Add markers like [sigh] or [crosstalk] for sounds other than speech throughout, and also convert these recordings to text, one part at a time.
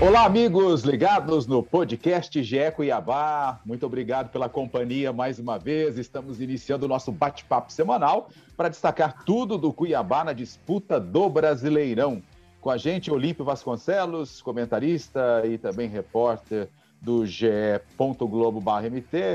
Olá, amigos ligados no podcast GE Cuiabá. Muito obrigado pela companhia mais uma vez. Estamos iniciando o nosso bate-papo semanal para destacar tudo do Cuiabá na disputa do Brasileirão. Com a gente, Olímpio Vasconcelos, comentarista e também repórter do ge.globo.mt,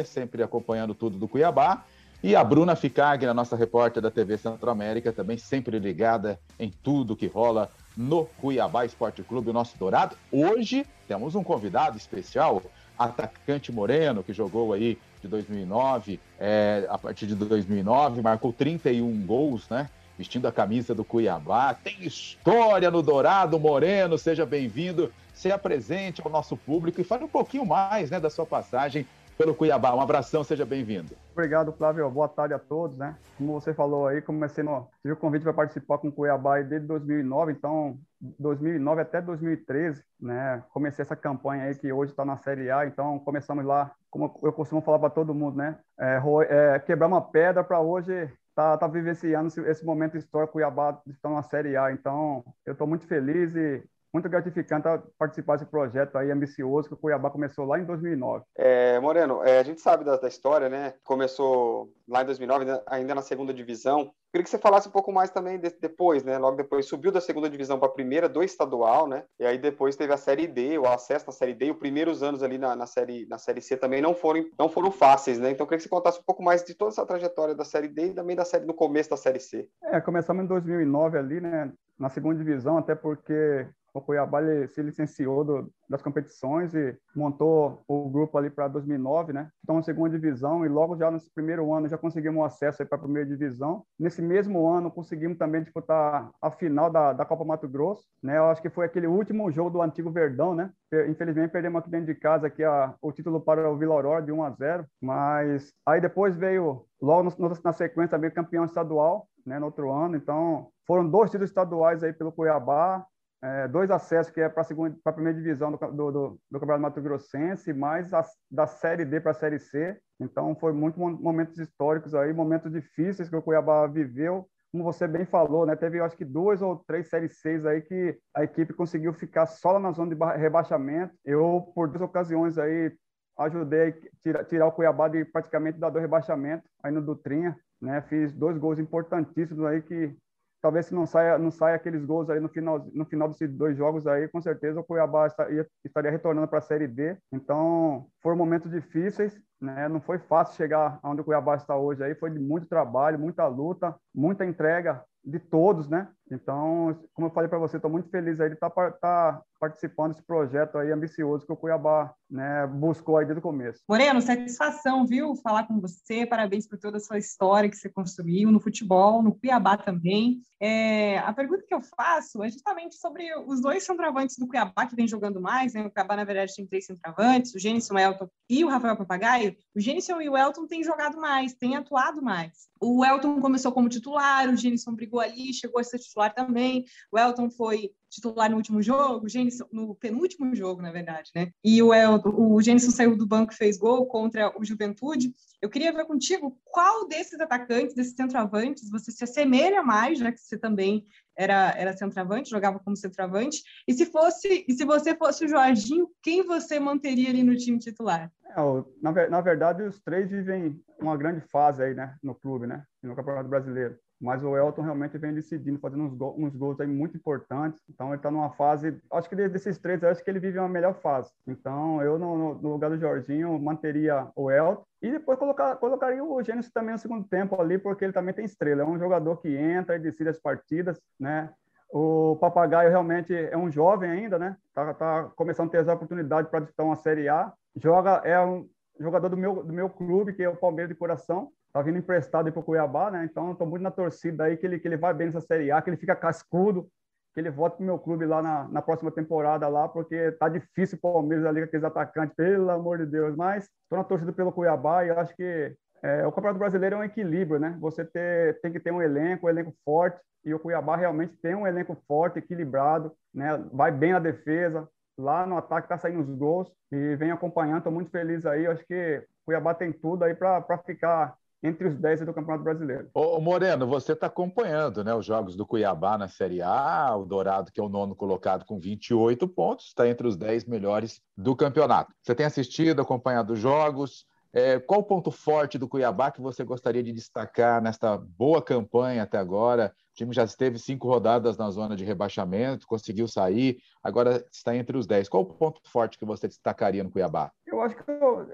sempre acompanhando tudo do Cuiabá. E a Bruna Ficagna, nossa repórter da TV Centro-América, também sempre ligada em tudo que rola no Cuiabá Esporte Clube, o nosso Dourado. Hoje temos um convidado especial, atacante Moreno, que jogou aí de 2009, é, a partir de 2009, marcou 31 gols, né? Vestindo a camisa do Cuiabá. Tem história no Dourado, Moreno, seja bem-vindo. Se apresente ao nosso público e fale um pouquinho mais né, da sua passagem pelo Cuiabá. Um abração, seja bem-vindo. Obrigado, Flávio. Boa tarde a todos, né? Como você falou aí, comecei no tive o convite para participar com o Cuiabá desde 2009, então 2009 até 2013, né? Comecei essa campanha aí que hoje está na Série A, então começamos lá, como eu costumo falar para todo mundo, né? É, é, quebrar uma pedra para hoje tá, tá vivenciando esse, esse momento histórico Cuiabá está na Série A. Então, eu estou muito feliz e muito gratificante participar desse projeto aí ambicioso que o Cuiabá começou lá em 2009. É, Moreno, é, a gente sabe da, da, história, né? Começou lá em 2009, ainda na segunda divisão. Queria que você falasse um pouco mais também de, depois, né? Logo depois subiu da segunda divisão para a primeira do estadual, né? E aí depois teve a série D, o acesso à série D. E os primeiros anos ali na, na, série na série C também não foram não foram fáceis, né? Então queria que você contasse um pouco mais de toda essa trajetória da série D e também da série no começo da série C. É, começamos em 2009 ali, né? Na segunda divisão, até porque o Cuiabá ele se licenciou do, das competições e montou o grupo ali para 2009, né? Então, segunda divisão e logo já nesse primeiro ano já conseguimos acesso para a primeira divisão. Nesse mesmo ano conseguimos também disputar a final da, da Copa Mato Grosso, né? Eu acho que foi aquele último jogo do antigo Verdão, né? Infelizmente perdemos aqui dentro de casa aqui a, o título para o Vila Aurora de 1 a 0, mas aí depois veio logo no, na sequência também campeão estadual, né, no outro ano. Então, foram dois títulos estaduais aí pelo Cuiabá, é, dois acessos que é para a primeira divisão do, do, do, do Campeonato Mato Grossense, mais a, da Série D para a Série C. Então, foi muitos momentos históricos aí, momentos difíceis que o Cuiabá viveu. Como você bem falou, né? Teve, acho que, duas ou três Séries C aí que a equipe conseguiu ficar só na zona de rebaixamento. Eu, por duas ocasiões aí, ajudei a tirar, tirar o Cuiabá de praticamente da do rebaixamento, aí no Dutrinha, né? Fiz dois gols importantíssimos aí que talvez se não saia, não saia aqueles gols aí no final, no final desses dois jogos aí, com certeza o Cuiabá estaria, estaria retornando para a Série D. Então, foram momentos difíceis, né? Não foi fácil chegar onde o Cuiabá está hoje aí, foi de muito trabalho, muita luta, muita entrega de todos, né? Então, como eu falei para você, estou muito feliz aí de estar tá, tá participando desse projeto aí ambicioso que o Cuiabá né, buscou aí desde o começo. Moreno, satisfação, viu? Falar com você, parabéns por toda a sua história que você construiu no futebol, no Cuiabá também. É, a pergunta que eu faço é justamente sobre os dois centroavantes do Cuiabá que vem jogando mais, né? O Cuiabá, na verdade, tem três centroavantes, o Gênison, o Elton e o Rafael Papagaio. O Gênison e o Elton têm jogado mais, têm atuado mais. O Elton começou como titular, o Gênison brigou ali, chegou a ser titular também. O Elton foi titular no último jogo, o no penúltimo jogo, na verdade, né? E o, o Gênison saiu do banco e fez gol contra o Juventude. Eu queria ver contigo qual desses atacantes, desses centroavantes, você se assemelha mais, já que você também era, era centroavante, jogava como centroavante. E se fosse, e se você fosse o Jorginho, quem você manteria ali no time titular? É, na, na verdade, os três vivem uma grande fase aí, né, no clube, né, no Campeonato Brasileiro mas o Elton realmente vem decidindo, fazendo uns, uns gols aí muito importantes. Então ele está numa fase, acho que desses três, acho que ele vive uma melhor fase. Então eu no, no lugar do Jorginho manteria o Elton e depois colocar, colocaria o Gênesis também no segundo tempo ali, porque ele também tem estrela. É um jogador que entra e decide as partidas, né? O Papagaio realmente é um jovem ainda, né? Tá, tá começando a ter essa oportunidade para disputar uma Série A. Joga é um jogador do meu do meu clube, que é o Palmeiras de coração tá vindo emprestado para o Cuiabá, né? Então, estou muito na torcida aí que ele, que ele vai bem nessa Série A, que ele fica cascudo, que ele volte para o meu clube lá na, na próxima temporada lá, porque tá difícil o Palmeiras ali com aqueles atacantes, pelo amor de Deus. Mas estou na torcida pelo Cuiabá e eu acho que é, o Campeonato Brasileiro é um equilíbrio, né? Você ter, tem que ter um elenco, um elenco forte, e o Cuiabá realmente tem um elenco forte, equilibrado, né? Vai bem na defesa, lá no ataque está saindo os gols e vem acompanhando. Estou muito feliz aí. Eu acho que o Cuiabá tem tudo aí para ficar entre os 10 do Campeonato Brasileiro. Ô, Moreno, você está acompanhando né, os jogos do Cuiabá na Série A, o Dourado, que é o nono colocado com 28 pontos, está entre os 10 melhores do campeonato. Você tem assistido, acompanhado os jogos? É, qual o ponto forte do Cuiabá que você gostaria de destacar nesta boa campanha até agora? O time já esteve cinco rodadas na zona de rebaixamento, conseguiu sair, agora está entre os dez. Qual o ponto forte que você destacaria no Cuiabá? Eu acho que o,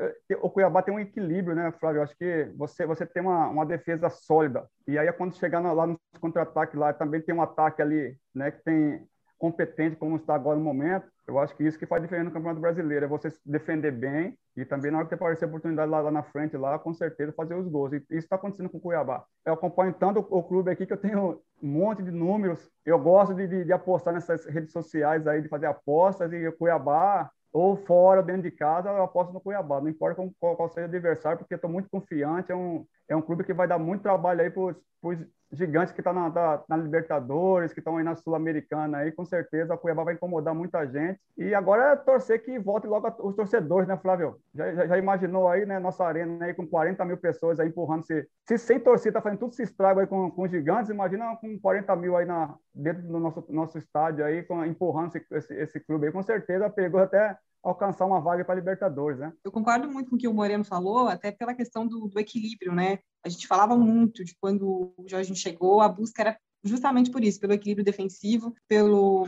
o Cuiabá tem um equilíbrio, né, Flávio? Eu acho que você, você tem uma, uma defesa sólida. E aí, quando chegar lá no contra-ataque, lá também tem um ataque ali, né, que tem competente como está agora no momento. Eu acho que isso que faz diferença no Campeonato Brasileiro é você se defender bem e também na hora que aparecer a oportunidade lá, lá, na frente, lá com certeza fazer os gols. E isso está acontecendo com o Cuiabá. Eu acompanho tanto o, o, clube aqui que eu tenho um monte de números. Eu gosto de, de, de apostar nessas redes sociais aí, de fazer apostas e o Cuiabá ou fora, dentro de casa, eu aposto no Cuiabá. Não importa qual, qual seja o adversário, porque estou muito confiante. É um, é um clube que vai dar muito trabalho aí para os gigantes que estão tá na, na, Libertadores, que estão aí na Sul-Americana aí, com certeza a Cuiabá vai incomodar muita gente. E agora é torcer que volte logo os torcedores, né, Flávio? Já, já, já, imaginou aí, né, nossa arena aí com 40 mil pessoas aí empurrando-se. Se sem torcida tá fazendo tudo esse estrago aí com, com gigantes, imagina com 40 mil aí na, dentro do nosso, nosso estádio aí, com, empurrando esse, esse, esse clube aí. Com certeza pegou até alcançar uma vaga para Libertadores, né? Eu concordo muito com o que o Moreno falou, até pela questão do, do equilíbrio, né? A gente falava muito de quando o Jorge chegou, a busca era justamente por isso, pelo equilíbrio defensivo, pelo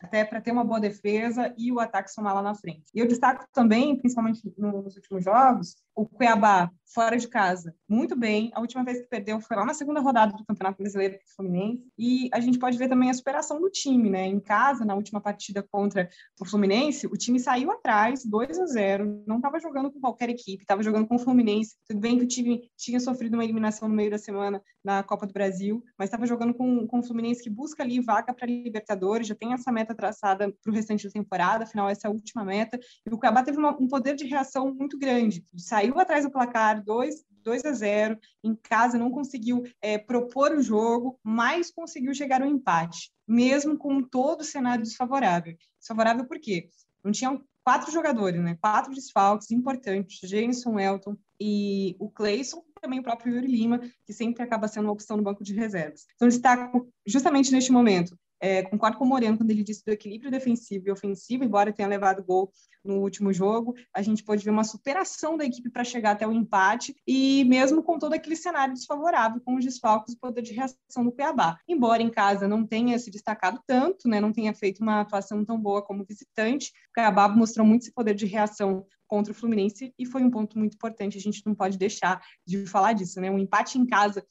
até para ter uma boa defesa e o ataque somar lá na frente. E eu destaco também, principalmente nos últimos jogos, o Cuiabá, fora de casa, muito bem. A última vez que perdeu foi lá na segunda rodada do Campeonato Brasileiro do Fluminense. E a gente pode ver também a superação do time, né? Em casa, na última partida contra o Fluminense, o time saiu atrás, 2 a 0 não estava jogando com qualquer equipe, estava jogando com o Fluminense. Tudo bem que o time tinha sofrido uma eliminação no meio da semana na Copa do Brasil, mas estava jogando com, com o Fluminense que busca ali vaga para Libertadores, já tem essa meta traçada para o restante da temporada, afinal, essa é a última meta. E o Cuiabá teve uma, um poder de reação muito grande. Saiu saiu atrás do placar 2, 2 a 0, em casa não conseguiu é, propor o jogo, mas conseguiu chegar ao empate, mesmo com todo o cenário desfavorável. Desfavorável por quê? Não tinham quatro jogadores, né? Quatro desfalques importantes, Jameson, Elton e o Cleison, também o próprio Yuri Lima, que sempre acaba sendo uma opção no banco de reservas. Então, destaco justamente neste momento é, concordo com o Moreno quando ele disse do equilíbrio defensivo e ofensivo, embora tenha levado gol no último jogo, a gente pode ver uma superação da equipe para chegar até o empate e mesmo com todo aquele cenário desfavorável, com os desfalques e poder de reação do Cuiabá. Embora em casa não tenha se destacado tanto, né, não tenha feito uma atuação tão boa como visitante, o Cuiabá mostrou muito esse poder de reação contra o Fluminense e foi um ponto muito importante. A gente não pode deixar de falar disso, né? Um empate em casa,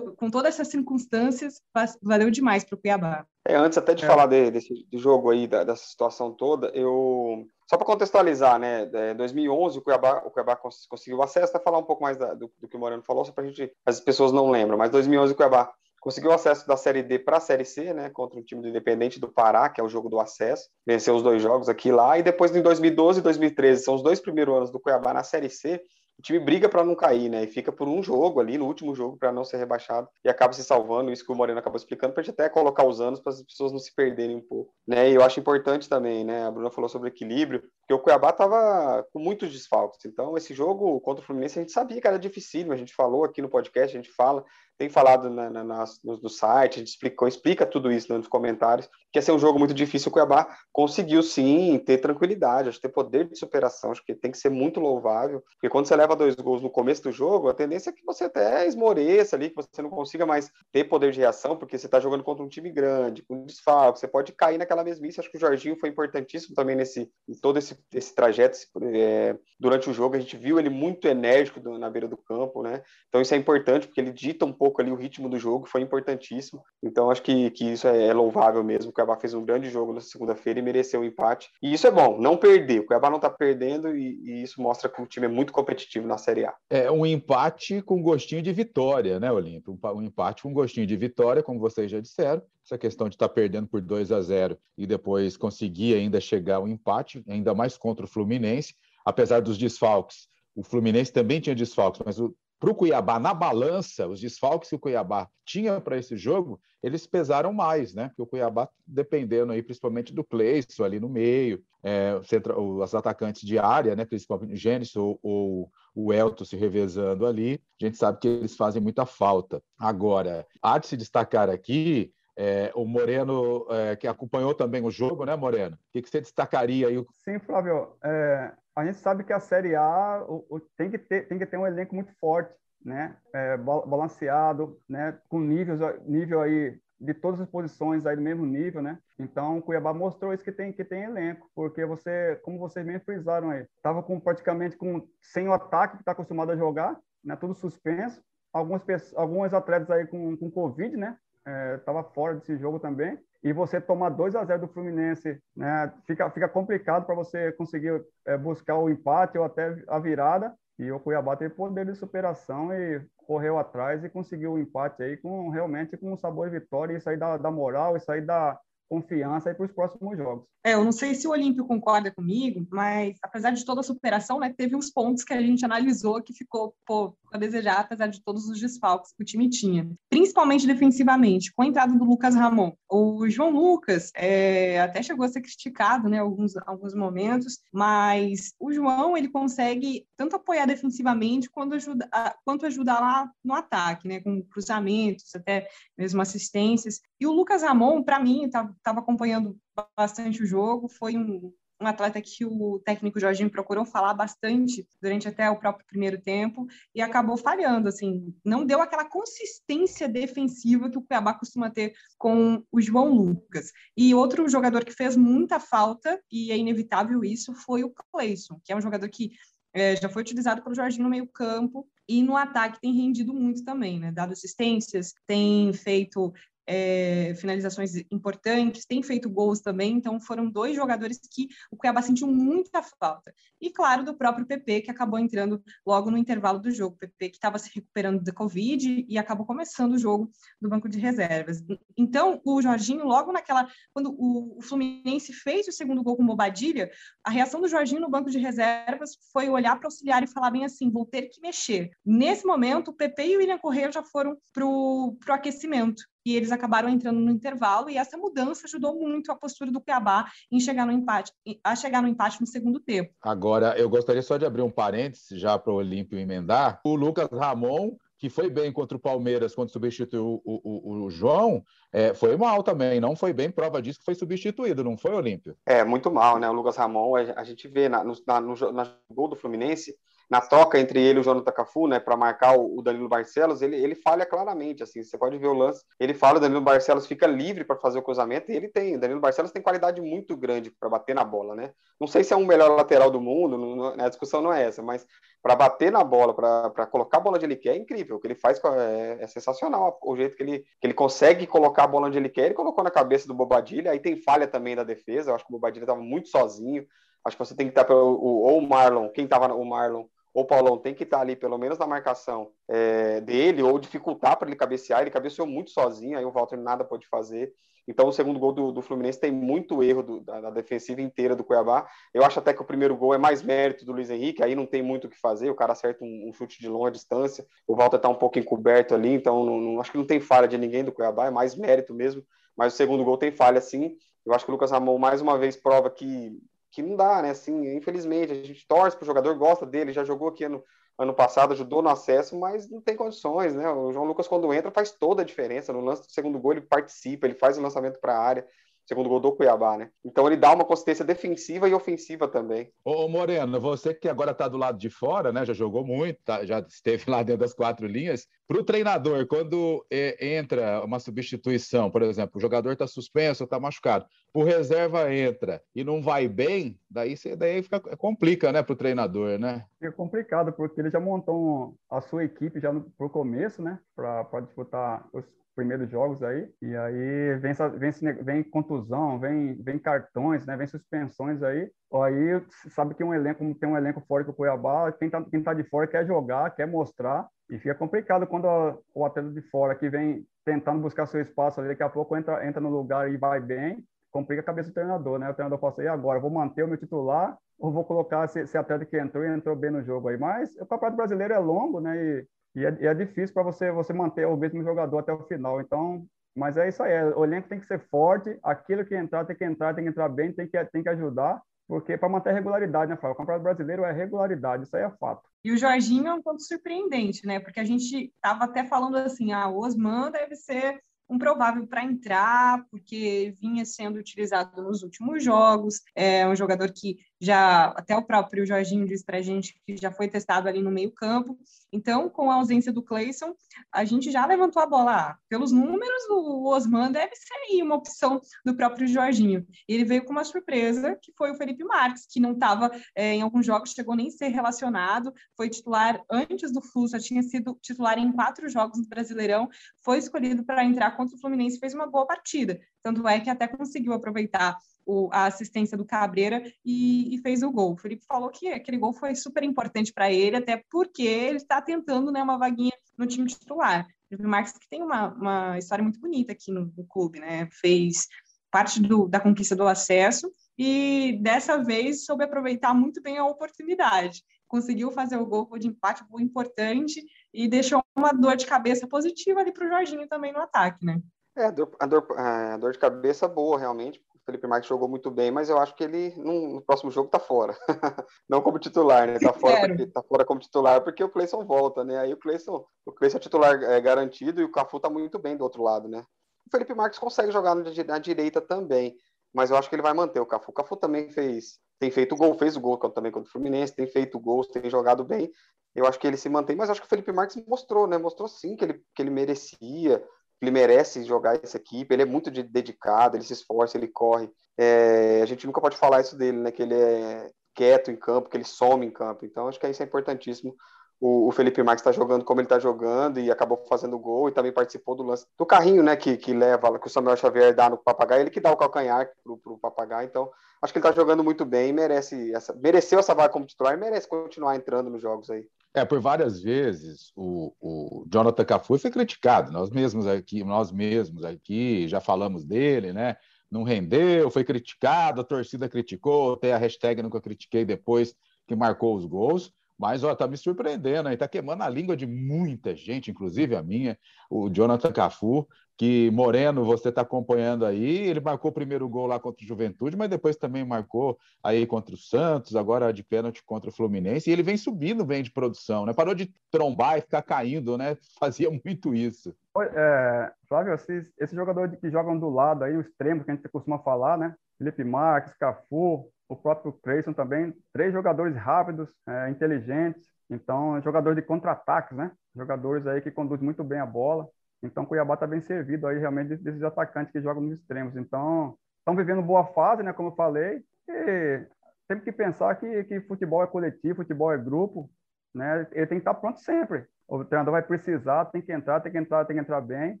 com todas essas circunstâncias, valeu demais para o Cuiabá. É, antes até de é. falar de, desse jogo aí, da, dessa situação toda, eu só para contextualizar, né? Em 2011 o Cuiabá, o Cuiabá conseguiu acesso. Até falar um pouco mais da, do, do, que o Moreno falou, só para a gente, as pessoas não lembram. Mas 2011 o Cuiabá conseguiu acesso da Série D para a Série C, né, contra o time do Independente do Pará, que é o jogo do acesso, venceu os dois jogos aqui lá, e depois em 2012 e 2013, são os dois primeiros anos do Cuiabá na Série C, o time briga para não cair, né? E fica por um jogo ali, no último jogo, para não ser rebaixado e acaba se salvando. Isso que o Moreno acabou explicando, para a gente até colocar os anos para as pessoas não se perderem um pouco, né? E eu acho importante também, né? A Bruna falou sobre equilíbrio, porque o Cuiabá estava com muitos desfalques. Então, esse jogo contra o Fluminense a gente sabia que era difícil, a gente falou aqui no podcast, a gente fala, tem falado na, na, no, no, site, a gente explicou, explica tudo isso né, nos comentários, que ia ser um jogo muito difícil. O Cuiabá conseguiu sim ter tranquilidade, acho ter poder de superação, acho que tem que ser muito louvável, porque quando você leva dois gols no começo do jogo, a tendência é que você até esmoreça ali, que você não consiga mais ter poder de reação, porque você está jogando contra um time grande, com desfalque, você pode cair naquela mesmice. Acho que o Jorginho foi importantíssimo também nesse em todo esse, esse trajeto. É, durante o jogo, a gente viu ele muito enérgico do, na beira do campo, né? Então isso é importante, porque ele dita um pouco ali o ritmo do jogo, foi importantíssimo. Então acho que, que isso é, é louvável mesmo. O Cuiabá fez um grande jogo na segunda-feira e mereceu o um empate. E isso é bom, não perder. O Cuiabá não está perdendo e, e, isso mostra que o time é muito competitivo na Série A. É um empate com gostinho de vitória, né, Olímpio? Um, um empate com gostinho de vitória, como vocês já disseram. Essa questão de estar tá perdendo por 2 a 0 e depois conseguir ainda chegar ao empate, ainda mais contra o Fluminense, apesar dos desfalques o Fluminense também tinha desfalques, mas o, para o Cuiabá, na balança, os desfalques que o Cuiabá tinha para esse jogo, eles pesaram mais, né? Porque o Cuiabá, dependendo aí principalmente do Cleison ali no meio, é, os atacantes de área, né? Principalmente o Gênesis ou, ou o Elton se revezando ali, a gente sabe que eles fazem muita falta. Agora, há de se destacar aqui é, o Moreno, é, que acompanhou também o jogo, né, Moreno? O que, que você destacaria aí? Sim, Flávio. É, a gente sabe que a Série A o, o, tem, que ter, tem que ter um elenco muito forte, né? É, balanceado, né? Com níveis, nível aí de todas as posições aí do mesmo nível, né? Então, o Cuiabá mostrou isso que tem que tem elenco, porque você, como vocês bem frisaram aí, estava com praticamente com sem o ataque que está acostumado a jogar, né? Tudo suspenso. Algumas alguns atletas aí com, com Covid, né? é, fora desse jogo também. E você tomar 2 a 0 do Fluminense, né, fica, fica complicado para você conseguir é, buscar o empate ou até a virada. E o Cuiabá teve poder de superação e correu atrás e conseguiu o empate aí com realmente com um sabor de vitória. Isso aí dá, dá moral, isso aí dá, confiança para os próximos jogos. É, eu não sei se o Olímpio concorda comigo, mas apesar de toda a superação, né, teve uns pontos que a gente analisou que ficou pô, a desejar, apesar de todos os desfalques que o time tinha, principalmente defensivamente, com a entrada do Lucas Ramon. O João Lucas é, até chegou a ser criticado, né, alguns alguns momentos, mas o João ele consegue tanto apoiar defensivamente quanto ajudar quanto ajudar lá no ataque, né, com cruzamentos, até mesmo assistências. E o Lucas Ramon, para mim, estava acompanhando bastante o jogo, foi um, um atleta que o técnico Jorginho procurou falar bastante durante até o próprio primeiro tempo e acabou falhando, assim, não deu aquela consistência defensiva que o Cuiabá costuma ter com o João Lucas. E outro jogador que fez muita falta, e é inevitável isso, foi o Cleison, que é um jogador que é, já foi utilizado pelo Jorginho no meio campo e no ataque tem rendido muito também, né? Dado assistências, tem feito é, finalizações importantes, tem feito gols também, então foram dois jogadores que o Cuiabá sentiu muita falta. E claro, do próprio PP, que acabou entrando logo no intervalo do jogo. PP que estava se recuperando da Covid e acabou começando o jogo do banco de reservas. Então, o Jorginho, logo naquela. Quando o, Fluminense fez o segundo gol com Bobadilha, a reação do Jorginho no banco de reservas foi olhar para o auxiliar e falar bem assim: vou ter que mexer. Nesse momento, o PP e o William Correia já foram para o aquecimento e eles acabaram entrando no intervalo e essa mudança ajudou muito a postura do Cuiabá em chegar no empate, a chegar no empate no segundo tempo. Agora, eu gostaria só de abrir um parênteses já para o Olímpio emendar. O Lucas Ramon que foi bem contra o Palmeiras quando substituiu o, o, o João, é, foi mal também, não foi bem, prova disso que foi substituído, não foi, Olímpio? É, muito mal, né? O Lucas Ramon, a, gente vê na, no, na, no, no gol do Fluminense, na troca entre ele e o Jonathan Cafu, né, para marcar o Danilo Barcelos, ele, ele falha claramente, assim, você pode ver o lance, ele fala, o Danilo Barcelos fica livre para fazer o cruzamento e ele tem, o Danilo Barcelos tem qualidade muito grande para bater na bola, né? Não sei se é um melhor lateral do mundo, não, a discussão não é essa, mas para bater na bola, para colocar a bola onde ele quer, é incrível. O que ele faz é, é, sensacional. O jeito que ele, que ele consegue colocar a bola onde ele quer, ele colocou na cabeça do Bobadilha. Aí tem falha também da defesa. Eu acho que o Bobadilha estava muito sozinho. Acho que você tem que estar pelo, ou o Marlon, quem estava o Marlon, o Paulão tem que estar ali, pelo menos na marcação é, dele, ou dificultar para ele cabecear. Ele cabeceou muito sozinho, aí o Walter nada pode fazer. Então, o segundo gol do, do Fluminense tem muito erro do, da, da, defensiva inteira do Cuiabá. Eu acho até que o primeiro gol é mais mérito do Luiz Henrique, aí não tem muito o que fazer. O cara acerta um, um chute de longa distância, o Walter está um pouco encoberto ali, então não, não, acho que não tem falha de ninguém do Cuiabá, é mais mérito mesmo. Mas o segundo gol tem falha, sim. Eu acho que o Lucas Ramon mais uma vez prova que que não dá, né? Assim, infelizmente, a gente torce para o jogador, gosta dele, já jogou aqui ano, ano passado, ajudou no acesso, mas não tem condições, né? O João Lucas, quando entra, faz toda a diferença. No lance do segundo gol, ele participa, ele faz o lançamento para a área segundo gol do Cuiabá, né? Então ele dá uma consistência defensiva e ofensiva também. Ô, Moreno, você que agora está do lado de fora, né? Já jogou muito, tá, já esteve [laughs] lá dentro das quatro linhas. Para o treinador, quando é, entra uma substituição, por exemplo, o jogador está suspenso, está machucado, o reserva entra e não vai bem, daí, daí fica, complica, né, para o treinador, né? É complicado, porque ele já montou a sua equipe já no, pro começo, né? Para disputar os primeiros jogos aí, e aí vem, vem, vem contusão, vem, vem cartões, né, vem suspensões aí, aí sabe que um elenco, tem um elenco fora que o Cuiabá, quem tá, quem tá de fora quer jogar, quer mostrar, e fica complicado quando o atleta de fora que vem tentando buscar seu espaço ali, daqui a pouco entra, entra no lugar e vai bem, complica a cabeça do treinador, né? O treinador fala assim, e agora, vou manter o meu titular ou vou colocar esse, esse atleta que entrou e entrou bem no jogo aí? Mas o Campeonato Brasileiro é longo, né? E E é, e é difícil para você, você manter o mesmo jogador até o final. Então, mas é isso aí. O elenco tem que ser forte. Aquilo que entrar, tem que entrar, tem que entrar bem, tem que, tem que ajudar. Porque para manter a regularidade, né, Flávio? O Campeonato Brasileiro é regularidade, isso aí é fato. E o Jorginho é um ponto surpreendente, né? Porque a gente estava até falando assim, ah, o Osman deve ser um provável para entrar, porque vinha sendo utilizado nos últimos jogos. É um jogador que já, até o próprio Jorginho disse para a gente que já foi testado ali no meio-campo. Então, com a ausência do Cleison, a gente já levantou a bola. Ah, pelos números, o Osman deve ser uma opção do próprio Jorginho. E ele veio com uma surpresa, que foi o Felipe Marques, que não estava é, em alguns jogos, chegou nem a ser relacionado, foi titular antes do Flu, já tinha sido titular em quatro jogos no Brasileirão, foi escolhido para entrar contra o Fluminense, fez uma boa partida. Tanto é que até conseguiu aproveitar o, a assistência do Cabreira e, e, fez o gol. O Felipe falou que aquele gol foi super importante para ele, até porque ele está tentando né, uma vaguinha no time titular. O Marques que tem uma, uma história muito bonita aqui no, no clube, né? Fez parte do, da conquista do acesso e dessa vez soube aproveitar muito bem a oportunidade. Conseguiu fazer o gol de empate, gol importante e deixou uma dor de cabeça positiva ali para o Jorginho também no ataque, né? É, a dor, a dor, a dor de cabeça boa, realmente, Felipe Marques jogou muito bem, mas eu acho que ele no, no próximo jogo tá fora. [laughs] não como titular, né? Tá fora, porque, tá fora como titular porque o Cleison volta, né? Aí o Cleison, o Cleison é titular é, garantido e o Cafu tá muito bem do outro lado, né? O Felipe Marques consegue jogar na direita também, mas eu acho que ele vai manter o Cafu. O Cafu também fez, tem feito gol, fez o gol também contra o Fluminense, tem feito gols, tem jogado bem. Eu acho que ele se mantém, mas acho que o Felipe Marques mostrou, né? Mostrou sim que ele, que ele merecia ele merece jogar essa equipe, ele é muito dedicado, ele se esforça, ele corre. É, a gente nunca pode falar isso dele, né? Que ele é quieto em campo, que ele some em campo. Então, acho que isso é importantíssimo. O, o Felipe Marques está jogando como ele está jogando e acabou fazendo gol e também participou do lance do carrinho, né? Que, que leva, que o Samuel Xavier dá no papagaio, ele que dá o calcanhar pro, pro papagaio. Então, acho que ele está jogando muito bem e merece essa, mereceu essa vaga como titular e merece continuar entrando nos jogos aí. É, por várias vezes o, o Jonathan Cafu foi criticado. Nós mesmos aqui, nós mesmos aqui já falamos dele, né? Não rendeu, foi criticado, a torcida criticou, tem a hashtag nunca critiquei depois que marcou os gols. Mas ó, tá me surpreendendo, aí tá queimando a língua de muita gente, inclusive a minha, o Jonathan Cafu que Moreno, você está acompanhando aí, ele marcou o primeiro gol lá contra o Juventude, mas depois também marcou aí contra o Santos, agora de pênalti contra o Fluminense, e ele vem subindo bem de produção, né? Parou de trombar e ficar caindo, né? [laughs] Fazia muito isso. É, Flávio, esses, esses jogadores que jogam do lado aí, o extremo que a gente costuma falar, né? Felipe Marques, Cafu, o próprio Cleison também, três jogadores rápidos, é, inteligentes, então jogadores de contra-ataques, né? Jogadores aí que conduzem muito bem a bola. Então, Cuiabá está bem servido aí realmente desses atacantes que jogam nos extremos. Então, estão vivendo boa fase, né? Como eu falei. E temos que pensar que, que futebol é coletivo, futebol é grupo, né? Ele tem que estar pronto sempre. O treinador vai precisar, tem que entrar, tem que entrar, tem que entrar bem,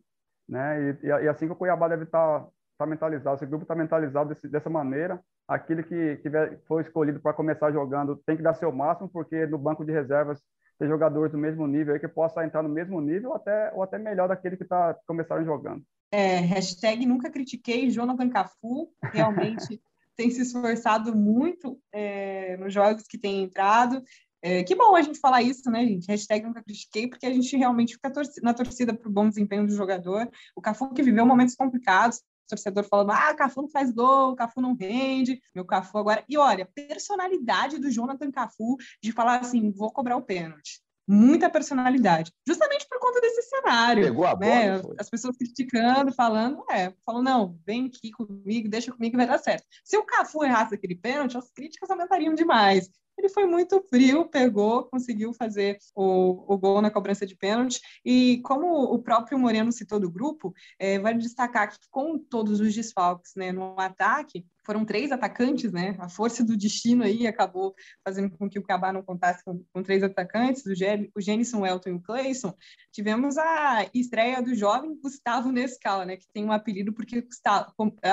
né? E, e assim que o Cuiabá deve estar, estar mentalizado, esse grupo está mentalizado desse, dessa maneira. Aquele que for escolhido para começar jogando tem que dar seu máximo, porque no banco de reservas ter jogadores do mesmo nível aí que possa entrar no mesmo nível ou até, ou até melhor daquele que está começando jogando. É, hashtag nunca critiquei Jonathan Cafu, realmente [laughs] tem se esforçado muito é, nos jogos que tem entrado. É, que bom a gente falar isso, né, gente? Hashtag nunca critiquei, porque a gente realmente fica na torcida para o bom desempenho do jogador. O Cafu que viveu momentos complicados, torcedor falando, ah, Cafu não faz gol, Cafu não rende, meu Cafu agora. E olha, personalidade do Jonathan Cafu de falar assim, vou cobrar o pênalti. Muita personalidade, justamente por conta desse cenário. Pegou a né? bola, As pessoas criticando, falando, é, falando, não, vem aqui comigo, deixa comigo que vai dar certo. Se o Cafu errasse aquele pênalti, as críticas aumentariam demais ele foi muito frio, pegou, conseguiu fazer o, o gol na cobrança de pênalti. E como o próprio Moreno citou do grupo, é, vale destacar que com todos os desfalques né, no ataque, foram três atacantes, né? A força do destino aí acabou fazendo com que o Cabá não contasse com, com três atacantes, o, Gen o Genison, o Elton e o Clayson. Tivemos a estreia do jovem Gustavo Nescala, né? Que tem um apelido porque Gustavo,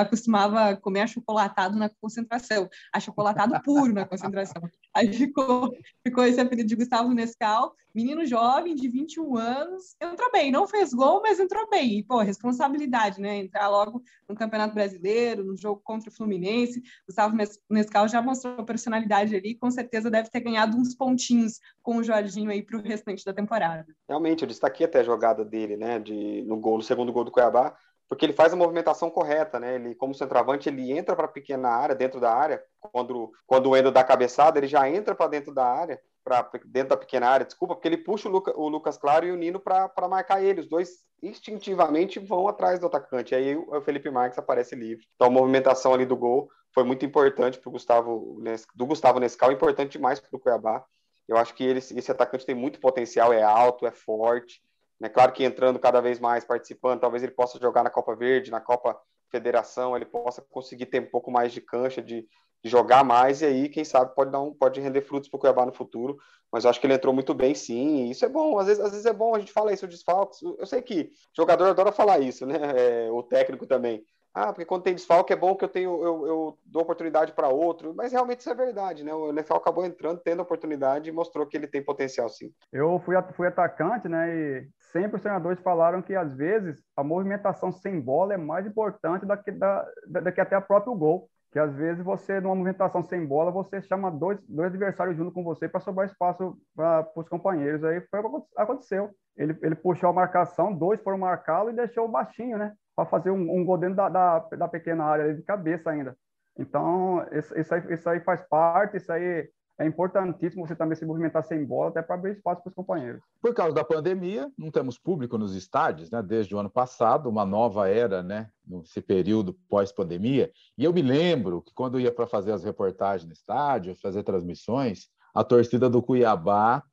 costumava comer achocolatado na concentração, achocolatado puro na concentração. [laughs] Aí ficou, ficou esse apelido de Gustavo Nescau, menino jovem, de 21 anos, entrou bem, não fez gol, mas entrou bem. E, pô, responsabilidade, né? Entrar logo no Campeonato Brasileiro, no jogo contra o Fluminense. Gustavo Nescau já mostrou personalidade ali, com certeza deve ter ganhado uns pontinhos com o Jorginho aí para o restante da temporada. Realmente, eu destaquei até a jogada dele, né, de, no gol, no segundo gol do Cuiabá, porque ele faz a movimentação correta, né? Ele, como centroavante, ele entra para a pequena área, dentro da área. Quando, quando o Endo dá cabeçada, ele já entra para dentro da área, para dentro da pequena área, desculpa, porque ele puxa o, Luca, o Lucas Claro e o Nino para marcar ele. Os dois instintivamente vão atrás do atacante. Aí o, Felipe Marques aparece livre. Então a movimentação ali do gol foi muito importante para o Gustavo, do Gustavo Nescau, importante demais para o Cuiabá. Eu acho que ele, esse atacante tem muito potencial, é alto, é forte né? Claro que entrando cada vez mais, participando, talvez ele possa jogar na Copa Verde, na Copa Federação, ele possa conseguir ter um pouco mais de cancha, de, de jogar mais, e aí, quem sabe, pode, dar um, pode render frutos para o Cuiabá no futuro. Mas eu acho que ele entrou muito bem, sim. E isso é bom, às vezes, às vezes é bom, a gente fala isso, o desfalques. Eu sei que jogador adora falar isso, né? [laughs] É, o técnico também. Ah, porque quando tem desfalque é bom que eu tenho eu, eu dou oportunidade para outro, mas realmente isso é verdade, né? O NFL acabou entrando, tendo oportunidade e mostrou que ele tem potencial sim. Eu fui, fui atacante, né? E sempre os treinadores falaram que às vezes a movimentação sem bola é mais importante do que, da, da, que até o próprio gol. Que às vezes você, numa movimentação sem bola, você chama dois, dois adversários junto com você para sobrar espaço para os companheiros. Aí foi o que aconteceu. Ele, ele puxou a marcação, dois foram marcá-lo e deixou baixinho, né? para fazer um, um, gol dentro da, da, da, pequena área de cabeça ainda. Então, isso, isso, aí, isso aí faz parte, isso aí é importantíssimo você também se movimentar sem bola, até para abrir espaço para os companheiros. Por causa da pandemia, não temos público nos estádios, né? Desde o ano passado, uma nova era, né? Nesse período pós-pandemia. E eu me lembro que quando eu ia para fazer as reportagens no estádio, fazer transmissões, a torcida do Cuiabá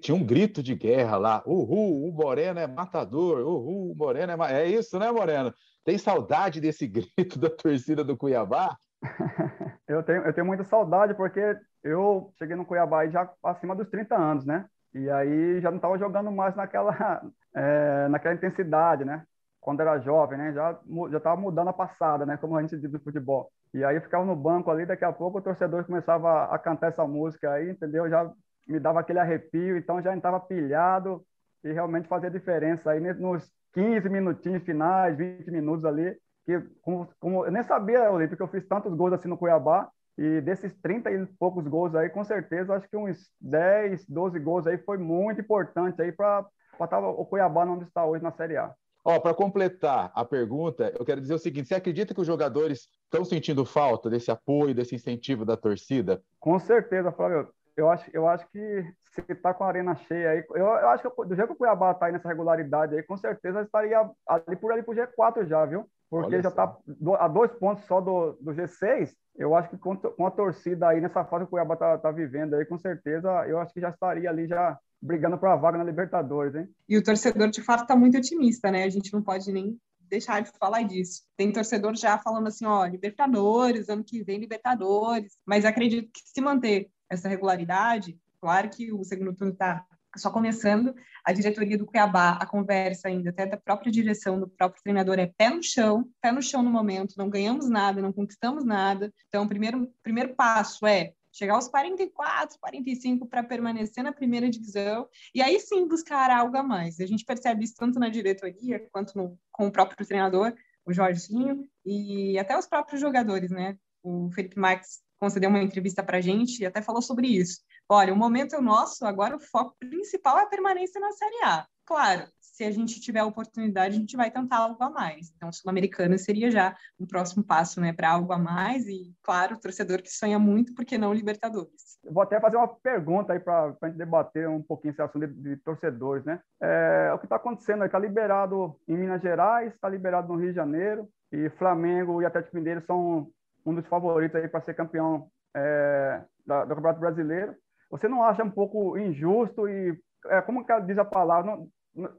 tinha um grito de guerra lá. Uhul, o Moreno é matador. Uhul, o Moreno é. Ma... É isso, né, Moreno? Tem saudade desse [laughs] grito da torcida do Cuiabá? [laughs] eu, tenho, eu tenho muita saudade, porque eu cheguei no Cuiabá já acima dos 30 anos, né? E aí já não estava jogando mais naquela, [laughs] é, naquela intensidade, né? Quando era jovem, né? Já já estava mudando a passada, né? Como a gente diz no futebol. E aí eu ficava no banco ali, daqui a pouco o torcedor começava a cantar essa música aí, entendeu? Já me dava aquele arrepio, então já estava pilhado e realmente fazia diferença aí nos 15 minutinhos finais, 20 minutos ali, que como, como eu nem sabia, Olímpio, que eu fiz tantos gols assim no Cuiabá, e desses 30 e poucos gols aí, com certeza, acho que uns 10, 12 gols aí foi muito importante aí para o Cuiabá onde está hoje na Série A. Ó, para completar a pergunta, eu quero dizer o seguinte: você acredita que os jogadores estão sentindo falta desse apoio, desse incentivo da torcida? Com certeza, Flávio eu acho, eu acho que se está com a arena cheia aí, eu, eu acho que do jeito que o Cuiabá está aí nessa regularidade aí, com certeza estaria ali por ali pro G4 já, viu? Porque Olha já está a dois pontos só do, do G6. Eu acho que com, com a torcida aí nessa fase que o Cuiabá está tá vivendo aí, com certeza, eu acho que já estaria ali já brigando para a vaga na Libertadores, hein? E o torcedor de fato está muito otimista, né? A gente não pode nem deixar de falar disso. Tem torcedor já falando assim, ó, Libertadores, ano que vem Libertadores, mas acredito que se manter essa regularidade. Claro que o segundo turno está só começando, a diretoria do Cuiabá, a conversa ainda até da própria direção, do próprio treinador é pé no chão, pé no chão no momento, não ganhamos nada, não conquistamos nada. Então, o primeiro, primeiro passo é chegar aos 44, 45 para permanecer na primeira divisão e aí sim buscar algo a mais. A gente percebe isso tanto na diretoria quanto no, com o próprio treinador, o Jorginho, e até os próprios jogadores, né? O Felipe Marques concedeu uma entrevista para a gente e até falou sobre isso. Olha, o momento é nosso, agora o foco principal é a permanência na Série A. Claro, se a gente tiver a oportunidade, a gente vai tentar algo a mais. Então, Sul-Americana seria já um próximo passo né, para algo a mais e, claro, o torcedor que sonha muito, porque não Libertadores. Eu vou até fazer uma pergunta aí para a gente debater um pouquinho esse assunto de, de torcedores, né? É, o que está acontecendo está liberado em Minas Gerais, está liberado no Rio de Janeiro, e Flamengo e Atlético Mineiro são um dos favoritos aí para ser campeão é, da, do Campeonato Brasileiro. Você não acha um pouco injusto e, é, como diz a palavra, não,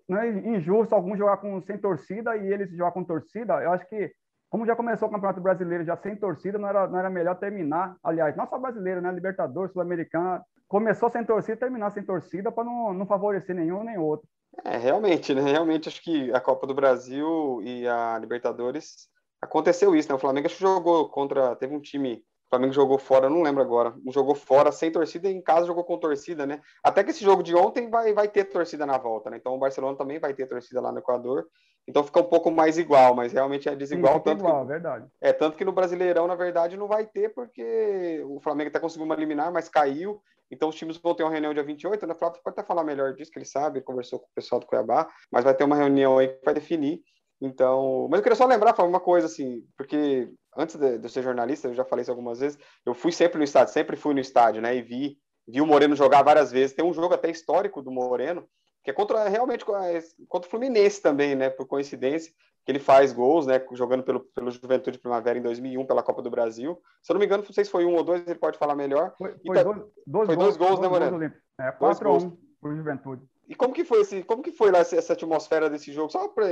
não é injusto alguns jogar com, sem torcida e eles jogar com torcida? Eu acho que, como já começou o Campeonato Brasileiro já sem torcida, não era, não era melhor terminar, aliás, não só brasileiro, né? Libertadores, Sul-Americana, começou sem torcida, terminar sem torcida para não, não favorecer nenhum nem outro. É, realmente, né? Realmente acho que a Copa do Brasil e a Libertadores aconteceu isso, né? O Flamengo acho que jogou contra. Teve um time Flamengo jogou fora, não lembro agora. Um jogou fora sem torcida e em casa jogou com torcida, né? Até que esse jogo de ontem vai, vai ter torcida na volta, né? Então o Barcelona também vai ter torcida lá no Equador. Então fica um pouco mais igual, mas realmente é desigual. Sim, tanto igual, que, verdade. É, tanto que no Brasileirão, na verdade, não vai ter, porque o Flamengo até conseguiu uma liminar, mas caiu. Então os times vão ter uma reunião dia 28, né? O Flávio pode até falar melhor disso, que ele sabe, conversou com o pessoal do Cuiabá, mas vai ter uma reunião aí que vai definir. Então, mas eu queria só lembrar, falar uma coisa assim, porque antes de, de eu ser jornalista, eu já falei isso algumas vezes, eu fui sempre no estádio, sempre fui no estádio, né? E vi, vi o Moreno jogar várias vezes. Tem um jogo até histórico do Moreno, que é contra realmente contra o Fluminense também, né? Por coincidência, que ele faz gols, né? Jogando pelo, pelo Juventude Primavera em 2001 pela Copa do Brasil. Se eu não me engano, não sei se foi um ou dois, ele pode falar melhor. Foi, foi, tá, dois, dois, foi gols, dois gols, né, Moreno? É, 4 a 1 pro Juventude. E como que foi esse, como que foi lá essa, essa atmosfera desse jogo? Só para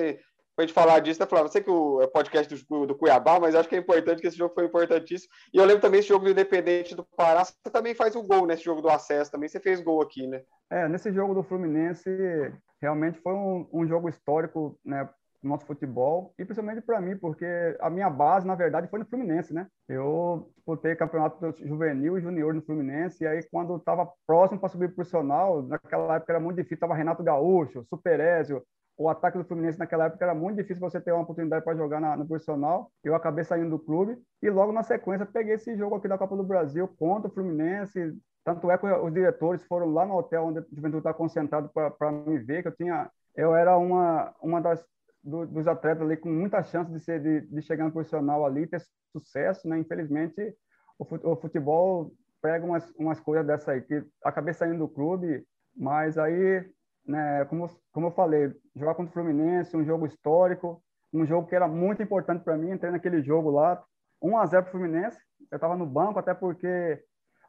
a gente falar disso, né, Flávio? Eu sei que o é podcast do, do, Cuiabá, mas acho que é importante que esse jogo foi importantíssimo. E eu lembro também esse jogo do Independente do Pará, você também faz um gol nesse jogo do acesso, também você fez gol aqui, né? É, nesse jogo do Fluminense, realmente foi um, um jogo histórico, né, no nosso futebol, e principalmente para mim, porque a minha base, na verdade, foi no Fluminense, né? Eu disputei campeonato juvenil e junior no Fluminense, e aí quando estava próximo para subir profissional, naquela época era muito difícil, tava Renato Gaúcho, Superézio, o ataque do Fluminense naquela época era muito difícil você ter uma oportunidade para jogar na, no profissional. Eu acabei saindo do clube e logo na sequência peguei esse jogo aqui da Copa do Brasil contra o Fluminense. Tanto é que os diretores foram lá no hotel onde o Juventude está concentrado para me ver, que eu tinha, eu era uma uma das do, dos atletas ali com muita chance de ser de, de chegar no profissional ali ter sucesso, né? Infelizmente o futebol pega umas, umas coisas dessa aí que acabei saindo do clube, mas aí né, como, como eu falei, jogar contra o Fluminense, um jogo histórico, um jogo que era muito importante para mim. Entrei naquele jogo lá, 1 a 0 para o Fluminense. Eu estava no banco, até porque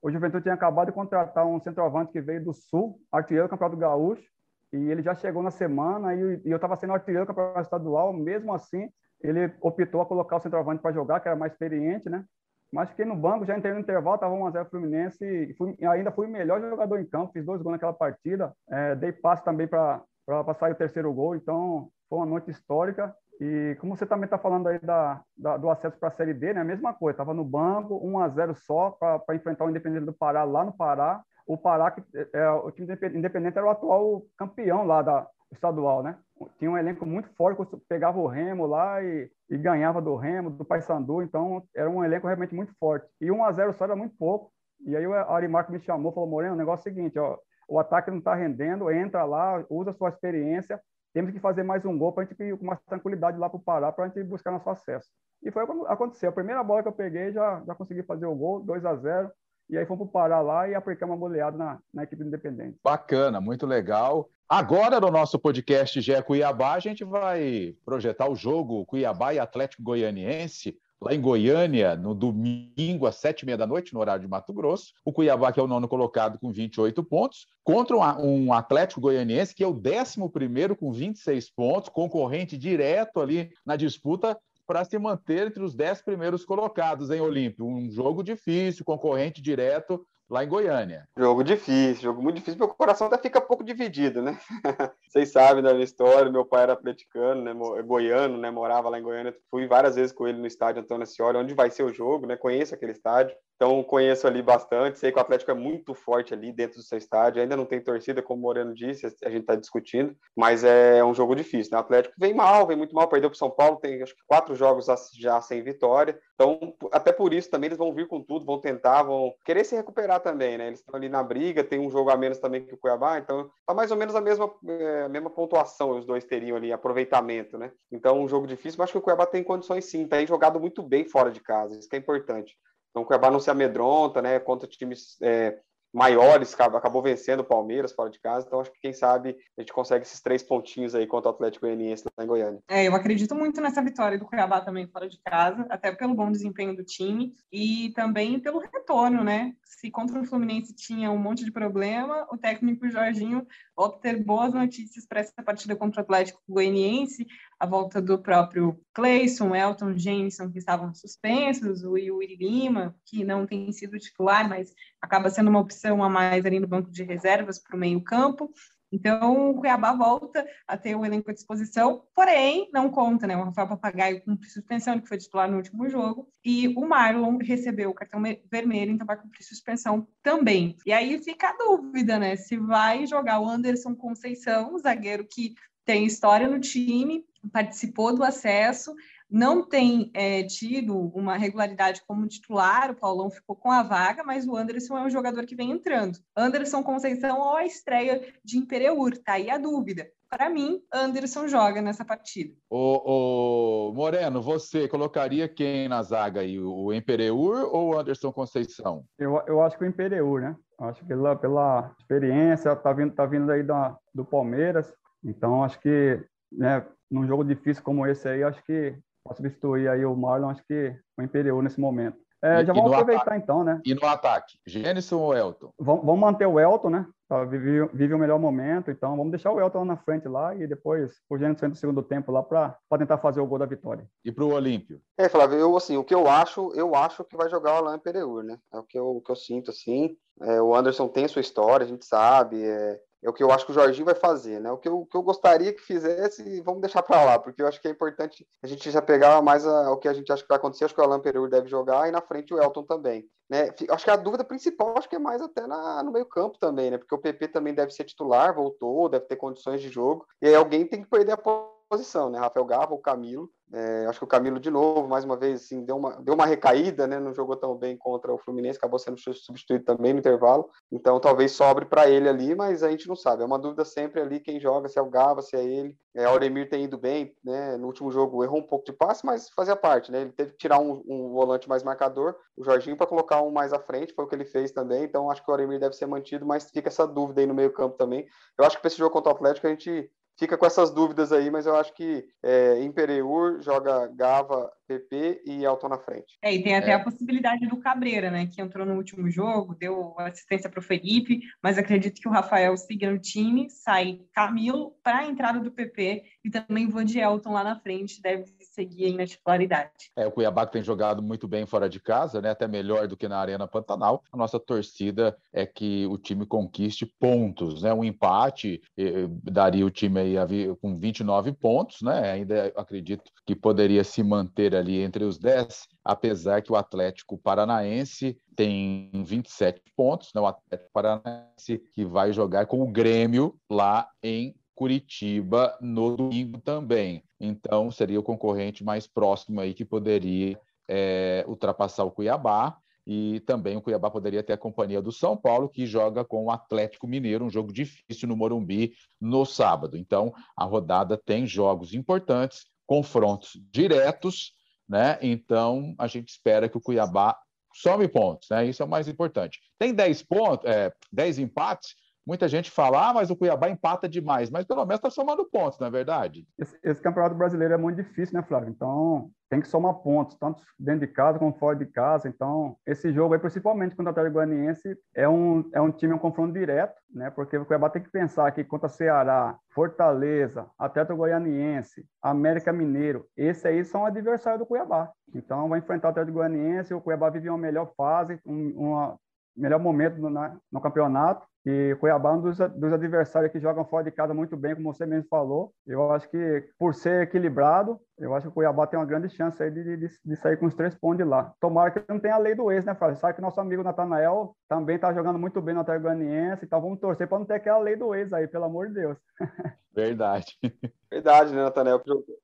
o Juventude tinha acabado de contratar um centroavante que veio do Sul, artilheiro do Campeonato Gaúcho, e ele já chegou na semana e, e eu estava sendo artilheiro do Campeonato Estadual. Mesmo assim, ele optou a colocar o centroavante para jogar, que era mais experiente, né? Mas fiquei no banco, já entrei no intervalo, estava 1x0 Fluminense e fui, ainda fui o melhor jogador em campo, fiz dois gols naquela partida, é, dei passe também para sair o terceiro gol, então foi uma noite histórica. E como você também está falando aí da, da, do acesso para a Série D, né, a mesma coisa, estava no banco, 1 a 0 só para enfrentar o Independente do Pará lá no Pará. O Pará, que é, é o time Independente era o atual campeão lá da estadual, né? Tinha um elenco muito forte, pegava o Remo lá e, e ganhava do Remo, do Paysandu, então era um elenco realmente muito forte. E 1 a 0 só era muito pouco. E aí o Arimarco me chamou, falou: "Moreno, o negócio é o seguinte, ó, o ataque não está rendendo, entra lá, usa a sua experiência, temos que fazer mais um gol para a gente ir com mais tranquilidade lá para Pará, para a gente buscar nosso acesso. E foi o que aconteceu. A primeira bola que eu peguei, já, já consegui fazer o gol, 2 a 0 e aí fomos parar lá e aplicamos uma goleada na, na equipe independente. Bacana, muito legal. Agora, no nosso podcast GE Cuiabá, a gente vai projetar o jogo Cuiabá e Atlético Goianiense, lá em Goiânia, no domingo, às sete e meia da noite, no horário de Mato Grosso. O Cuiabá, que é o nono colocado, com 28 pontos, contra um Atlético Goianiense, que é o décimo primeiro, com 26 pontos, concorrente direto ali na disputa para se manter entre os dez primeiros colocados em Olímpio. Um jogo difícil, concorrente direto lá em Goiânia. Jogo difícil, jogo muito difícil. Meu coração até fica um pouco dividido, né? [laughs] Vocês sabem da minha história, meu pai era atleticano, né? goiano, né? Morava lá em Goiânia. Fui várias vezes com ele no estádio Antônio Ascioli, onde vai ser o jogo, né? Conheço aquele estádio. Então, conheço ali bastante. Sei que o Atlético é muito forte ali dentro do seu estádio. Ainda não tem torcida, como o Moreno disse, a gente está discutindo, mas é um jogo difícil. Né? O Atlético vem mal, vem muito mal, perdeu para o São Paulo, tem acho que quatro jogos já sem vitória. Então, até por isso também eles vão vir com tudo, vão tentar, vão querer se recuperar também, né? Eles estão ali na briga, tem um jogo a menos também que o Cuiabá, então tá mais ou menos a mesma, é, a mesma pontuação os dois teriam ali, aproveitamento, né? Então, um jogo difícil, mas acho que o Cuiabá tem condições sim, tem jogado muito bem fora de casa, isso que é importante. Então o Cuiabá não se amedronta, né? Contra times é, maiores, acabou vencendo o Palmeiras fora de casa, então acho que quem sabe a gente consegue esses três pontinhos aí contra o Atlético Goianiense lá em Goiânia. É, eu acredito muito nessa vitória do Cuiabá também fora de casa, até pelo bom desempenho do time e também pelo retorno, né? Se contra o Fluminense tinha um monte de problema, o técnico Jorginho obter boas notícias para essa partida contra o Atlético Goianiense, a volta do próprio Cleison, Elton, Jameson, que estavam suspensos, o Yuri Lima, que não tem sido titular, mas acaba sendo uma opção a mais ali no banco de reservas para o meio campo, Então, o Cuiabá volta a ter o elenco à disposição, porém, não conta, né? O Rafael Papagaio cumpre suspensão, que foi titular no último jogo, e o Marlon recebeu o cartão vermelho, então vai cumprir suspensão também. E aí fica a dúvida, né? Se vai jogar o Anderson Conceição, zagueiro que tem história no time, participou do acesso, não tem é, tido uma regularidade como titular, o Paulão ficou com a vaga, mas o Anderson é um jogador que vem entrando. Anderson Conceição ou a estreia de Imperiur, tá aí a dúvida. Para mim, Anderson joga nessa partida. O, o, Moreno, você colocaria quem na zaga aí? O Imperiur ou o Anderson Conceição? Eu, eu acho que o Imperiur, né? Acho que pela, pela experiência, tá vindo, tá vindo aí da, do Palmeiras, então acho que né, num jogo difícil como esse aí, acho que para substituir aí o Marlon, acho que o Imperial nesse momento. É, já vamos aproveitar ataque. então, né? E no ataque, Gênison ou Elton? Vamos, vamos manter o Elton, né? Vive, vive o melhor momento, então vamos deixar o Elton lá na frente lá e depois o Gênison no segundo tempo lá para tentar fazer o gol da vitória. E para o Olímpio? É, Flávio, eu, assim, o que eu acho, eu acho que vai jogar o Alain Pereur, né? É o que eu, o que eu sinto, assim. É, o Anderson tem sua história, a gente sabe, é, é o que eu acho que o Jorginho vai fazer, né? O que eu, o que eu gostaria que fizesse, vamos deixar para lá, porque eu acho que é importante a gente já pegar mais a, o que a gente acha que vai acontecer. Acho que o Alan Pereira deve jogar e na frente o Elton também. Né? Acho que a dúvida principal acho que é mais até na, no meio campo também, né? Porque o PP também deve ser titular, voltou, deve ter condições de jogo, e aí alguém tem que perder a posição, né? Rafael Gava ou Camilo. É, acho que o Camilo, de novo, mais uma vez, assim, deu, uma, deu uma recaída, né? Não jogou tão bem contra o Fluminense, acabou sendo substituído também no intervalo. Então, talvez sobre para ele ali, mas a gente não sabe. É uma dúvida sempre ali quem joga, se é o Gava, se é ele. É, o Auremir tem ido bem, né? No último jogo errou um pouco de passe, mas fazia parte, né? Ele teve que tirar um, um volante mais marcador, o Jorginho, para colocar um mais à frente, foi o que ele fez também. Então, acho que o Auremir deve ser mantido, mas fica essa dúvida aí no meio-campo também. Eu acho que para esse jogo contra o Atlético a gente fica com essas dúvidas aí, mas eu acho que é, Imperiur joga Gava, PP e Elton na frente. É, e tem até é. a possibilidade do Cabreira, né, que entrou no último jogo, deu assistência para o Felipe, mas acredito que o Rafael siga no time, sai Camilo para a entrada do PP e também o de Elton lá na frente, deve seguir na titularidade. É, o Cuiabá que tem jogado muito bem fora de casa, né, até melhor do que na Arena Pantanal. A nossa torcida é que o time conquiste pontos, né, um empate eh, daria o time aí com 29 pontos, né, ainda acredito que poderia se manter ali entre os 10, apesar que o Atlético Paranaense tem 27 pontos, né? o Atlético Paranaense que vai jogar com o Grêmio lá em Curitiba no domingo também. Então, seria o concorrente mais próximo aí que poderia é, ultrapassar o Cuiabá. E também o Cuiabá poderia ter a companhia do São Paulo, que joga com o Atlético Mineiro, um jogo difícil no Morumbi no sábado. Então, a rodada tem jogos importantes, confrontos diretos, né? Então, a gente espera que o Cuiabá some pontos, né? Isso é o mais importante. Tem 10 pontos, é, 10 empates, Muita gente fala, ah, mas o Cuiabá empata demais, mas pelo menos está somando pontos, não é verdade? Esse, esse, campeonato brasileiro é muito difícil, né, Flávio? Então, tem que somar pontos, tanto dentro de casa como fora de casa. Então, esse jogo aí, principalmente contra o Atlético Goianiense, é um, é um time, um confronto direto, né? Porque o Cuiabá tem que pensar que contra Ceará, Fortaleza, Atlético Goianiense, América Mineiro, esses aí são adversários do Cuiabá. Então, vai enfrentar o Atlético Goianiense, o Cuiabá vive uma melhor fase, um, uma melhor momento no, no campeonato. E Cuiabá é um dos, dos, adversários que jogam fora de casa muito bem, como você mesmo falou. Eu acho que, por ser equilibrado, eu acho que o Cuiabá tem uma grande chance aí de, de, de sair com os três pontos de lá. Tomara que não tenha a lei do ex, né, Flávio? Sabe que nosso amigo Natanael também está jogando muito bem no Atlético Goianiense, então vamos torcer para não ter aquela lei do ex aí, pelo amor de Deus. [laughs] Verdade. Verdade, né, Natanel?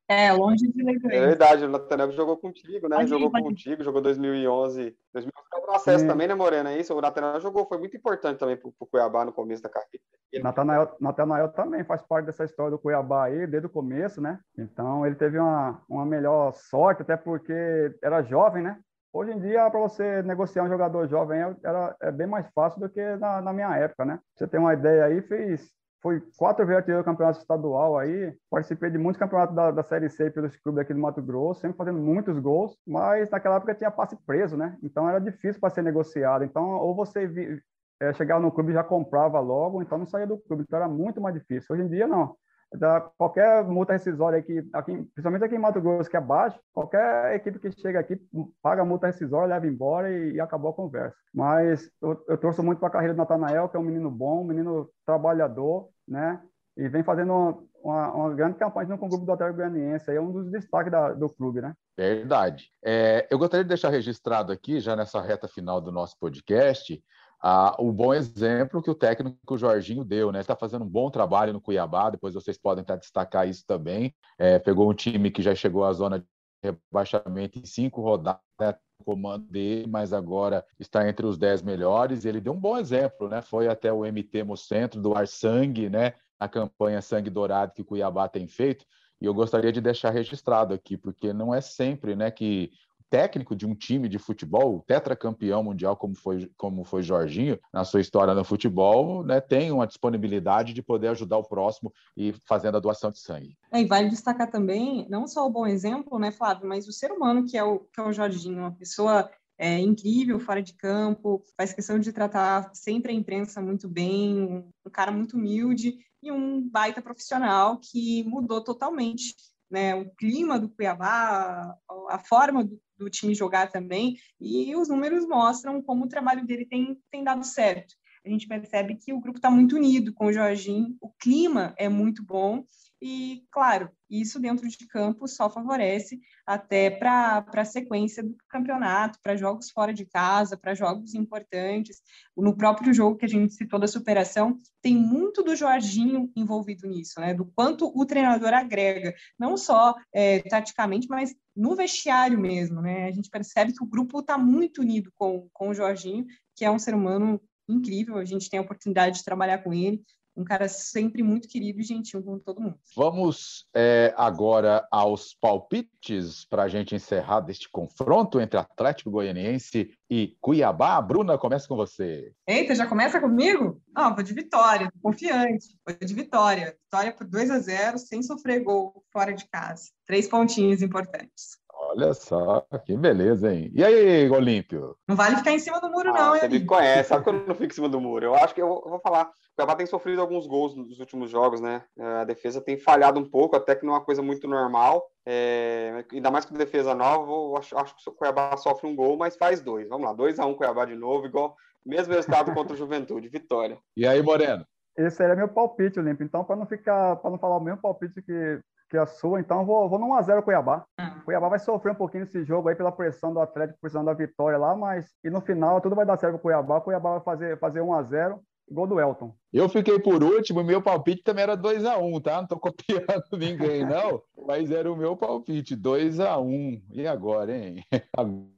É, longe de lei do ex. É verdade, o Natanel jogou contigo, né? jogou contigo, jogou 2011. 2011 o acesso também, né, Morena? É isso, o Natanel jogou, foi muito importante também para o Cuiabá no começo da carreira. Natanael, Natanael também faz parte dessa história do Cuiabá aí, desde o começo, né? Então ele teve uma, uma melhor sorte, até porque era jovem, né? Hoje em dia, para você negociar um jogador jovem, é, era, é bem mais fácil do que na, na minha época, né? Você tem uma ideia aí, fez foi quatro vezes artilheiro do campeonato estadual aí, participei de muitos campeonatos da, da Série C pelos clubes aqui do Mato Grosso, sempre fazendo muitos gols, mas naquela época tinha passe preso, né? Então era difícil para ser negociado. Então, ou você vi, é, chegava no clube e já comprava logo, então não saía do clube, então era muito mais difícil. Hoje em dia, não. Da, qualquer multa rescisória aqui, aqui, principalmente aqui em Mato Grosso, que é baixo, qualquer equipe que chega aqui paga a multa rescisória, leva embora e, e acabou a conversa. Mas eu, eu torço muito para a carreira do Natanael, que é um menino bom, um menino trabalhador, né? E vem fazendo uma, uma, grande campanha com o grupo do Atlético Goianiense. É um dos destaques da, do clube, né? Verdade. É, eu gostaria de deixar registrado aqui, já nessa reta final do nosso podcast, ah, o bom exemplo que o técnico Jorginho deu, né? Está fazendo um bom trabalho no Cuiabá, depois vocês podem até destacar isso também. É, pegou um time que já chegou à zona de rebaixamento em cinco rodadas, né? comando dele, mas agora está entre os dez melhores. Ele deu um bom exemplo, né? Foi até o MT Centro do Ar Sangue, né? A campanha Sangue Dourado que o Cuiabá tem feito. E eu gostaria de deixar registrado aqui, porque não é sempre né, que técnico de um time de futebol, tetracampeão mundial como foi, como foi Jorginho, na sua história no futebol, né, tem uma disponibilidade de poder ajudar o próximo e fazendo a doação de sangue. É, e vale destacar também, não só o bom exemplo, né, Flávio, mas o ser humano que é o, que é o Jorginho, uma pessoa é, incrível fora de campo, faz questão de tratar sempre a imprensa muito bem, um cara muito humilde e um baita profissional que mudou totalmente né, o clima do Cuiabá, a forma do, do, time jogar também, e os números mostram como o trabalho dele tem, tem dado certo. A gente percebe que o grupo está muito unido com o Jorginho, o clima é muito bom, e, claro, isso dentro de campo só favorece até para a sequência do campeonato, para jogos fora de casa, para jogos importantes. No próprio jogo que a gente citou da superação, tem muito do Jorginho envolvido nisso, né? Do quanto o treinador agrega, não só é, taticamente, mas no vestiário mesmo, né? A gente percebe que o grupo está muito unido com, com o Jorginho, que é um ser humano incrível, a gente tem a oportunidade de trabalhar com ele, um cara sempre muito querido e gentil com todo mundo. Vamos é, agora aos palpites para a gente encerrar deste confronto entre Atlético Goianiense e Cuiabá. Bruna, começa com você. Eita, já começa comigo? Não, vou de vitória, confiante. Vou de vitória. Vitória por 2 a 0 sem sofrer gol fora de casa. Três pontinhos importantes. Olha só, que beleza, hein? E aí, Olímpio? Não vale ficar em cima do muro, ah, não, hein? Você me conhece, sabe que eu não fico em cima do muro. Eu acho que eu vou, eu vou falar. O Cuiabá tem sofrido alguns gols nos últimos jogos, né? A defesa tem falhado um pouco, até que não é uma coisa muito normal. É, ainda mais com defesa nova, eu acho, acho que o Cuiabá sofre um gol, mas faz dois. Vamos lá, 2 a 1 um, Cuiabá de novo, igual mesmo resultado contra o Juventude, vitória. E aí, Moreno? Esse era meu palpite, Olímpio. Então, para não ficar, para não falar o mesmo palpite que que a sua, então vou, vou no 1x0 Cuiabá. Uhum. Cuiabá vai sofrer um pouquinho nesse jogo aí pela pressão do Atlético, precisando da vitória lá, mas e no final tudo vai dar certo pro Cuiabá. O Cuiabá vai fazer, fazer 1x0, gol do Elton. Eu fiquei por último, meu palpite também era 2x1, tá? Não tô [laughs] copiando ninguém, não, mas era o meu palpite, 2x1. E agora, hein? [laughs]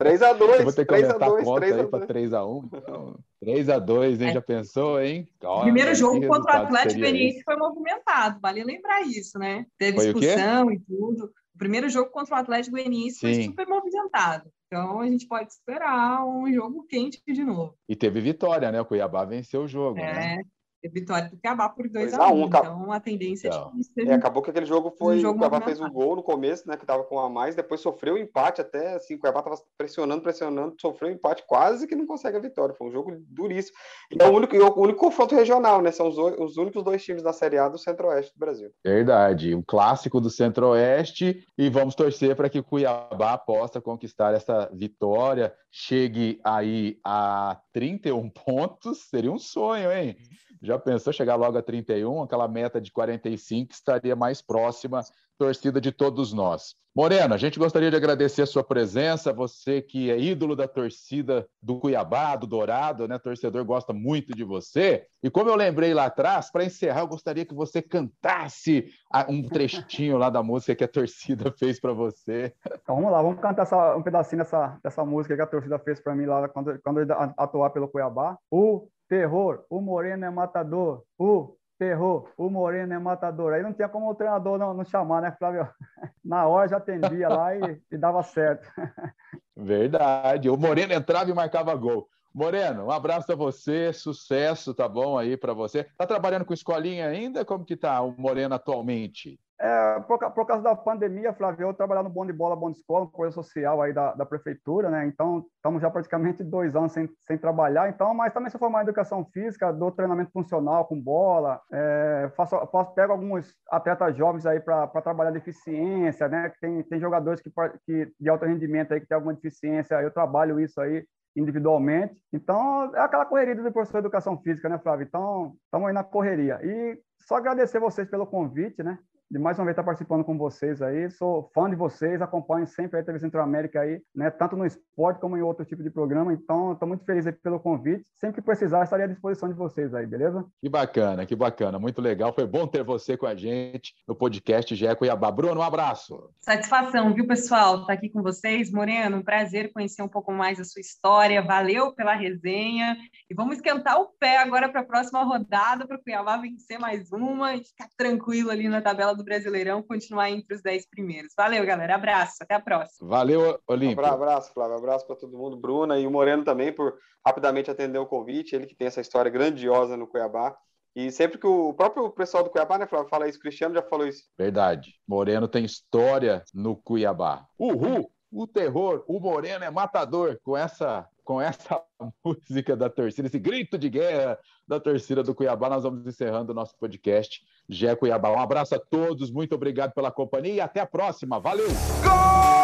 3x2. Vou ter que aumentar a conta aí para 3x1. Então, 3x2, hein? É. Já pensou, hein? Olha, Primeiro jogo contra o Atlético Goianiense foi movimentado, vale lembrar isso, né? Teve foi expulsão e tudo. O primeiro jogo contra o Atlético Goianiense foi super movimentado. Então a gente pode esperar um jogo quente de novo. E teve vitória, né? O Cuiabá venceu o jogo. É, né? Vitória do Cuiabá por 2 a 1 um, Então, a tendência então. é que é, Acabou que aquele jogo foi. Um jogo o Cuiabá fez o um gol no começo, né? Que tava com a mais, depois sofreu o empate até. Assim, o Cuiabá tava pressionando, pressionando, sofreu o empate, quase que não consegue a vitória. Foi um jogo duríssimo. E é o único, o único confronto regional, né? São os, os únicos dois times da Série A do Centro-Oeste do Brasil. Verdade. O clássico do Centro-Oeste. E vamos torcer para que o Cuiabá possa conquistar essa vitória. Chegue aí a 31 pontos. Seria um sonho, hein? Já pensou chegar logo a 31? Aquela meta de 45 estaria mais próxima, torcida de todos nós. Moreno, a gente gostaria de agradecer a sua presença, você que é ídolo da torcida do Cuiabá, do Dourado, né? Torcedor gosta muito de você. E como eu lembrei lá atrás, para encerrar, eu gostaria que você cantasse um trechinho lá da música que a torcida [laughs] fez para você. Então vamos lá, vamos cantar essa, um pedacinho dessa, dessa música que a torcida fez para mim lá quando, quando eu atuar pelo Cuiabá. O terror, o Moreno é matador, o terror, o Moreno é matador. Aí não tinha como o treinador não, não chamar, né, Flávio? [laughs] Na hora já atendia lá e, e dava certo. [laughs] Verdade. O Moreno entrava e marcava gol. Moreno, um abraço a você, sucesso, tá bom aí para você. Tá trabalhando com escolinha ainda? Como que tá o Moreno atualmente? É, por, por, causa da pandemia, Flávio, eu trabalhar no Bom de Bola, Bom de Escola, coisa social aí da, da prefeitura, né? Então, estamos já praticamente dois anos sem, sem trabalhar, então, mas também sou formado em educação física, dou treinamento funcional com bola, é, faço, faço, pego alguns atletas jovens aí para trabalhar deficiência, né? Tem, tem jogadores que, que de alto rendimento aí que tem alguma deficiência, eu trabalho isso aí individualmente. Então, é aquela correria do professor de educação física, né, Flávio? Então, estamos aí na correria. E só agradecer vocês pelo convite, né? De mais uma vez estar participando com vocês aí. Sou fã de vocês, acompanho sempre a TV Centro-América aí, né? Tanto no esporte como em outro tipo de programa. Então, estou muito feliz pelo convite. Sempre que precisar, estarei à disposição de vocês aí, beleza? Que bacana, que bacana. Muito legal. Foi bom ter você com a gente no podcast Jeco Iabá. Bruno, um abraço. Satisfação, viu, pessoal? Estar tá aqui com vocês. Moreno, um prazer conhecer um pouco mais a sua história. Valeu pela resenha. E vamos esquentar o pé agora para a próxima rodada, para o Cuiabá vencer mais uma e ficar tranquilo ali na tabela do do Brasileirão continuar entre os 10 primeiros. Valeu, galera. Abraço. Até a próxima. Valeu, Olímpio. Um abraço, Flávio. Abraço para todo mundo. Bruna e o Moreno também por rapidamente atender o convite. Ele que tem essa história grandiosa no Cuiabá. E sempre que o próprio pessoal do Cuiabá, né, Flávio, fala isso, Cristiano já falou isso. Verdade. Moreno tem história no Cuiabá. Uhul! O terror, o Moreno é matador com essa com essa [laughs] música da torcida, esse grito de guerra da torcida do Cuiabá, nós vamos encerrando o nosso podcast Gé Cuiabá. Um abraço a todos, muito obrigado pela companhia e até a próxima. Valeu! Gol!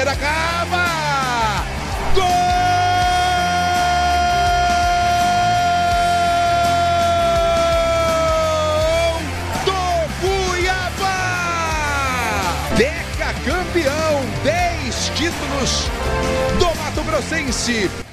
Primeira cava! campeão, 10 títulos do Mato Grossense.